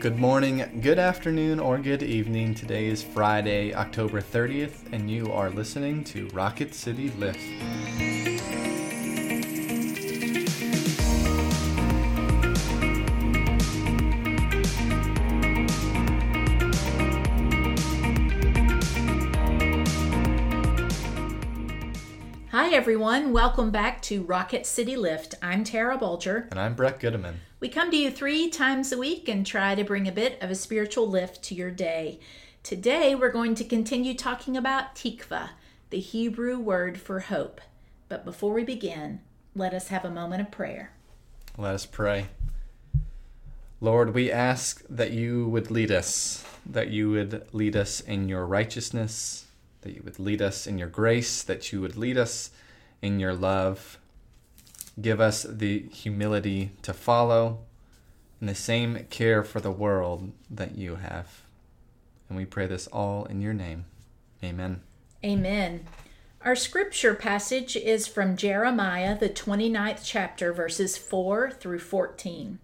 Good morning, good afternoon, or good evening. Today is Friday, October 30th, and you are listening to Rocket City Lift. Hi, everyone. Welcome back to Rocket City Lift. I'm Tara Bulger. And I'm Brett Goodeman. We come to you three times a week and try to bring a bit of a spiritual lift to your day. Today, we're going to continue talking about tikva, the Hebrew word for hope. But before we begin, let us have a moment of prayer. Let us pray. Lord, we ask that you would lead us, that you would lead us in your righteousness, that you would lead us in your grace, that you would lead us in your love. Give us the humility to follow and the same care for the world that you have. And we pray this all in your name. Amen. Amen. Our scripture passage is from Jeremiah, the 29th chapter, verses 4 through 14.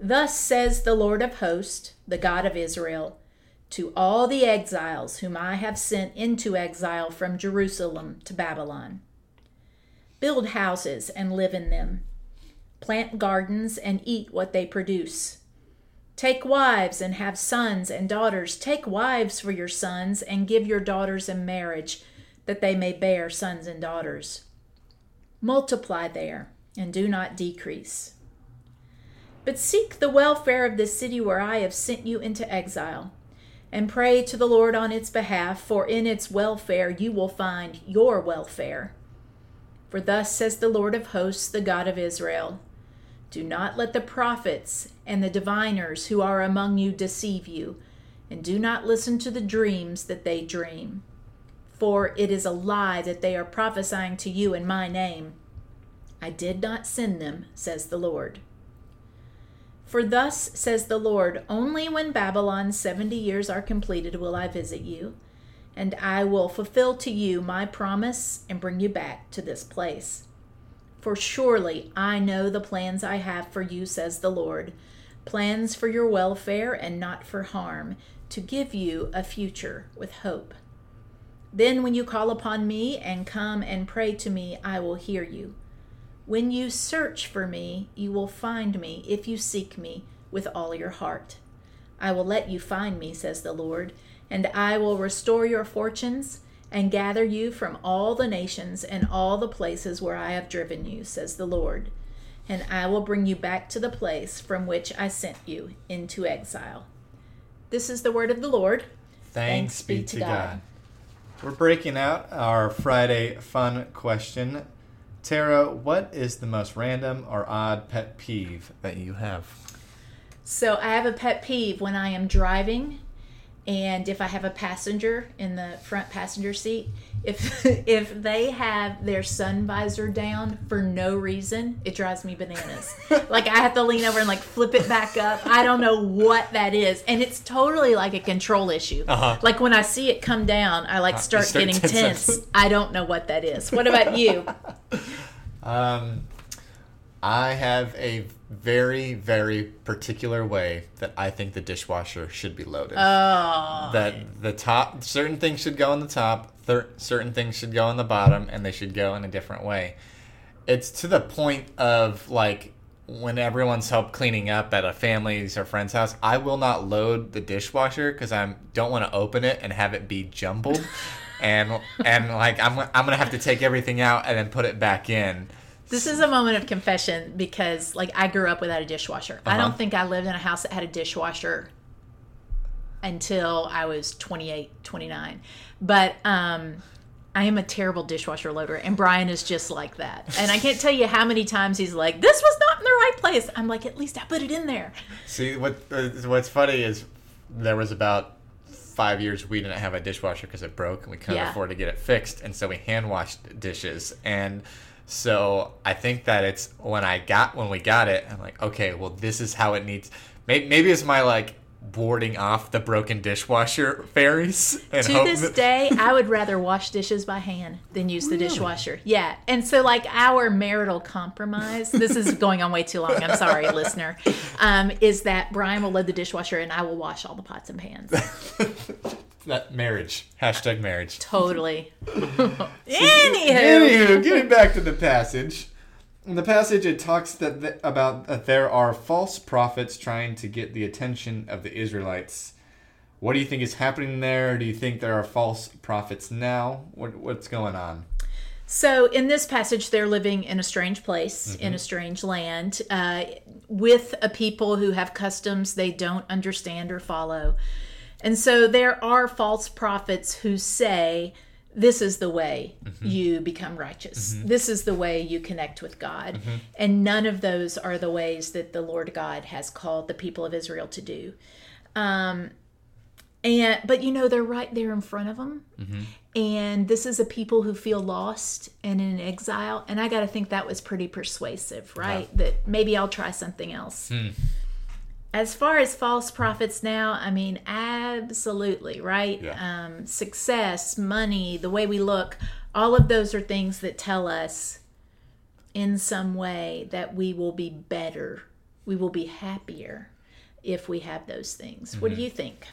Thus says the Lord of hosts, the God of Israel, to all the exiles whom I have sent into exile from Jerusalem to Babylon build houses and live in them, plant gardens and eat what they produce. Take wives and have sons and daughters. Take wives for your sons and give your daughters in marriage, that they may bear sons and daughters. Multiply there and do not decrease. But seek the welfare of the city where I have sent you into exile, and pray to the Lord on its behalf, for in its welfare you will find your welfare. For thus says the Lord of hosts, the God of Israel Do not let the prophets and the diviners who are among you deceive you, and do not listen to the dreams that they dream. For it is a lie that they are prophesying to you in my name. I did not send them, says the Lord. For thus says the Lord Only when Babylon's seventy years are completed will I visit you and I will fulfill to you my promise and bring you back to this place. For surely I know the plans I have for you, says the Lord plans for your welfare and not for harm, to give you a future with hope. Then, when you call upon me and come and pray to me, I will hear you. When you search for me, you will find me if you seek me with all your heart. I will let you find me, says the Lord and I will restore your fortunes and gather you from all the nations and all the places where I have driven you, says the Lord. And I will bring you back to the place from which I sent you into exile. This is the word of the Lord. Thanks, Thanks be, to God. God. We're breaking out our Friday fun question. Tara, what is the most random or odd pet peeve that you have? So I have a pet peeve when I am driving and if I have a passenger in the front passenger seat, if if they have their sun visor down for no reason, it drives me bananas. like I have to lean over and like flip it back up. I don't know what that is, and it's totally like a control issue. Uh-huh. Like when I see it come down, I like uh, start, start getting tense. tense. I don't know what that is. What about you? Um, I have a very, very particular way that I think the dishwasher should be loaded. Oh. That the top, certain things should go on the top, thir- certain things should go on the bottom, and they should go in a different way. It's to the point of like when everyone's help cleaning up at a family's or friend's house, I will not load the dishwasher because I don't want to open it and have it be jumbled. and and like I'm I'm gonna have to take everything out and then put it back in this is a moment of confession because, like, I grew up without a dishwasher. Uh-huh. I don't think I lived in a house that had a dishwasher until I was 28, 29. But um, I am a terrible dishwasher loader, and Brian is just like that. And I can't tell you how many times he's like, "This was not in the right place." I'm like, "At least I put it in there." See, what uh, what's funny is there was about five years we didn't have a dishwasher because it broke, and we couldn't yeah. afford to get it fixed, and so we hand washed dishes and so I think that it's when I got when we got it, I'm like, okay, well, this is how it needs. Maybe, maybe it's my like warding off the broken dishwasher fairies. And to hope this that- day, I would rather wash dishes by hand than use the dishwasher. Yeah. And so, like, our marital compromise, this is going on way too long. I'm sorry, listener, um, is that Brian will load the dishwasher and I will wash all the pots and pans. that marriage hashtag marriage. Totally. Anywho. Anywho, getting back to the passage. In the passage, it talks that th- about that there are false prophets trying to get the attention of the Israelites. What do you think is happening there? Do you think there are false prophets now? What, what's going on? So, in this passage, they're living in a strange place, in a strange land, uh, with a people who have customs they don't understand or follow. And so, there are false prophets who say, This is the way mm-hmm. you become righteous. Mm-hmm. This is the way you connect with God. Mm-hmm. And none of those are the ways that the Lord God has called the people of Israel to do. Um, and but you know they're right there in front of them. And this is a people who feel lost and in exile. And i got to think that was pretty persuasive right? That maybe i'll try something else hmm. As far as false prophets now i mean absolutely right? Yeah. um, success money the way we look all of those are things that tell us in some way that we will be better we will be happier if we have those things. What do you think?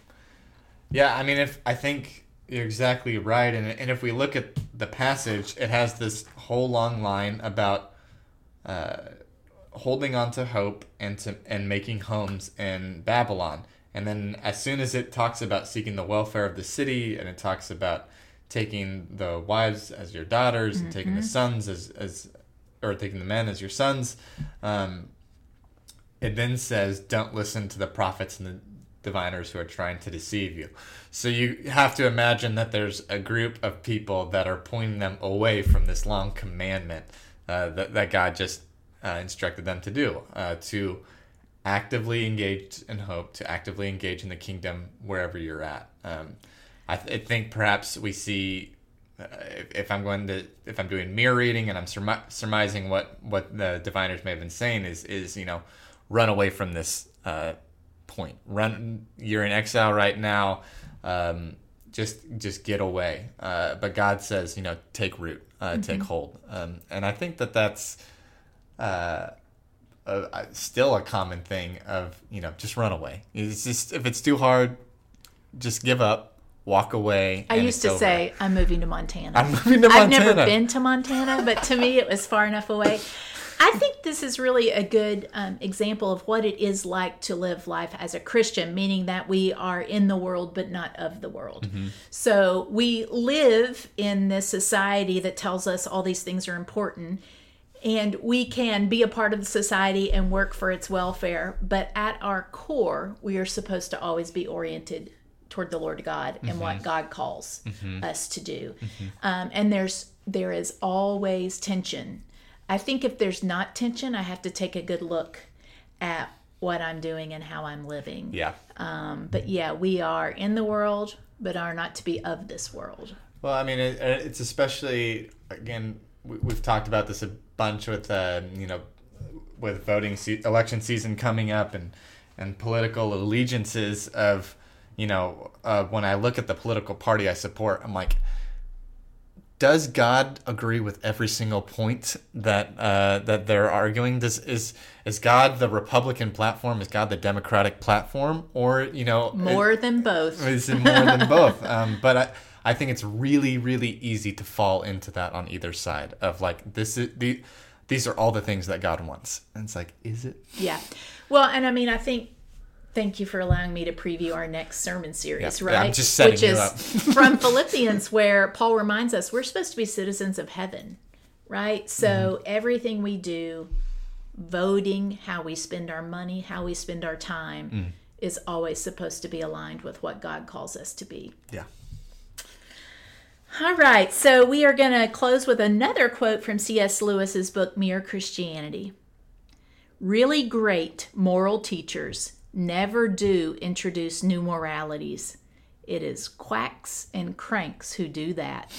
Yeah, I mean, if I think you're exactly right, and and if we look at the passage, it has this whole long line about uh, holding on to hope and to and making homes in Babylon, and then as soon as it talks about seeking the welfare of the city, and it talks about taking the wives as your daughters and taking the sons as as or taking the men as your sons, um, it then says, "Don't listen to the prophets and the diviners who are trying to deceive you." So you have to imagine that there's a group of people that are pointing them away from this long commandment uh, that that God just uh, instructed them to do uh, to actively engage in hope, to actively engage in the kingdom wherever you're at. Um, I, th- I think perhaps we see uh, if, if I'm going to if I'm doing mirror reading and I'm surmi- surmising what what the diviners may have been saying is is you know run away from this uh, point. Run you're in exile right now um, just just get away. Uh, but God says you know take root uh, take hold. Um, and I think that that's uh, uh, still a common thing of you know just run away it's just if it's too hard just give up walk away I used to over. say I'm moving to Montana. I'm moving to Montana. I've never been to Montana, but to me it was far enough away. I think this is really a good um, example of what it is like to live life as a Christian, meaning that we are in the world but not of the world. Mm-hmm. So we live in this society that tells us all these things are important. And we can be a part of the society and work for its welfare, but at our core, we are supposed to always be oriented toward the Lord God and what God calls us to do. Um, and there's there is always tension. I think if there's not tension, I have to take a good look at what I'm doing and how I'm living. yeah Um, but yeah, we are in the world, but are not to be of this world. Well, I mean, it, it's especially again we, we've talked about this a bunch with uh, you know with voting se- election season coming up and and political allegiances of you know uh, when I look at the political party I support, I'm like. Does God agree with every single point that uh, that they're arguing? Does is is God the Republican platform? Is God the Democratic platform? Or you know, More than both. is it more than both? Um, but I, I think it's really, really easy to fall into that on either side of like this is the, these are all the things that God wants, and it's like, is it? Yeah. Well, and I mean, I think. Thank you for allowing me to preview our next sermon series, Yeah, right? I'm just setting Which you is up. from Philippians, where Paul reminds us we're supposed to be citizens of heaven, right? So Mm-hmm. everything we do, voting, how we spend our money, how we spend our time, Mm. is always supposed to be aligned with what God calls us to be. Yeah. All right, so we are going to close with another quote from C.S. Lewis's book, Mere Christianity. Really great moral teachers never do introduce new moralities. It is quacks and cranks who do that.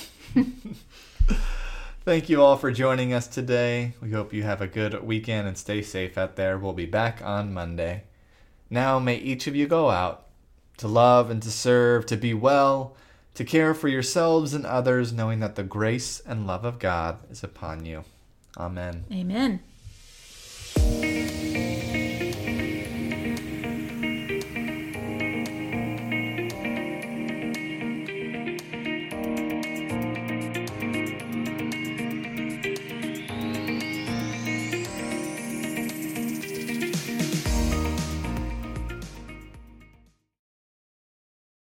Thank you all for joining us today. We hope you have a good weekend and stay safe out there. We'll be back on Monday. Now may each of you go out to love and to serve, to be well, to care for yourselves and others, knowing that the grace and love of God is upon you. Amen. Amen.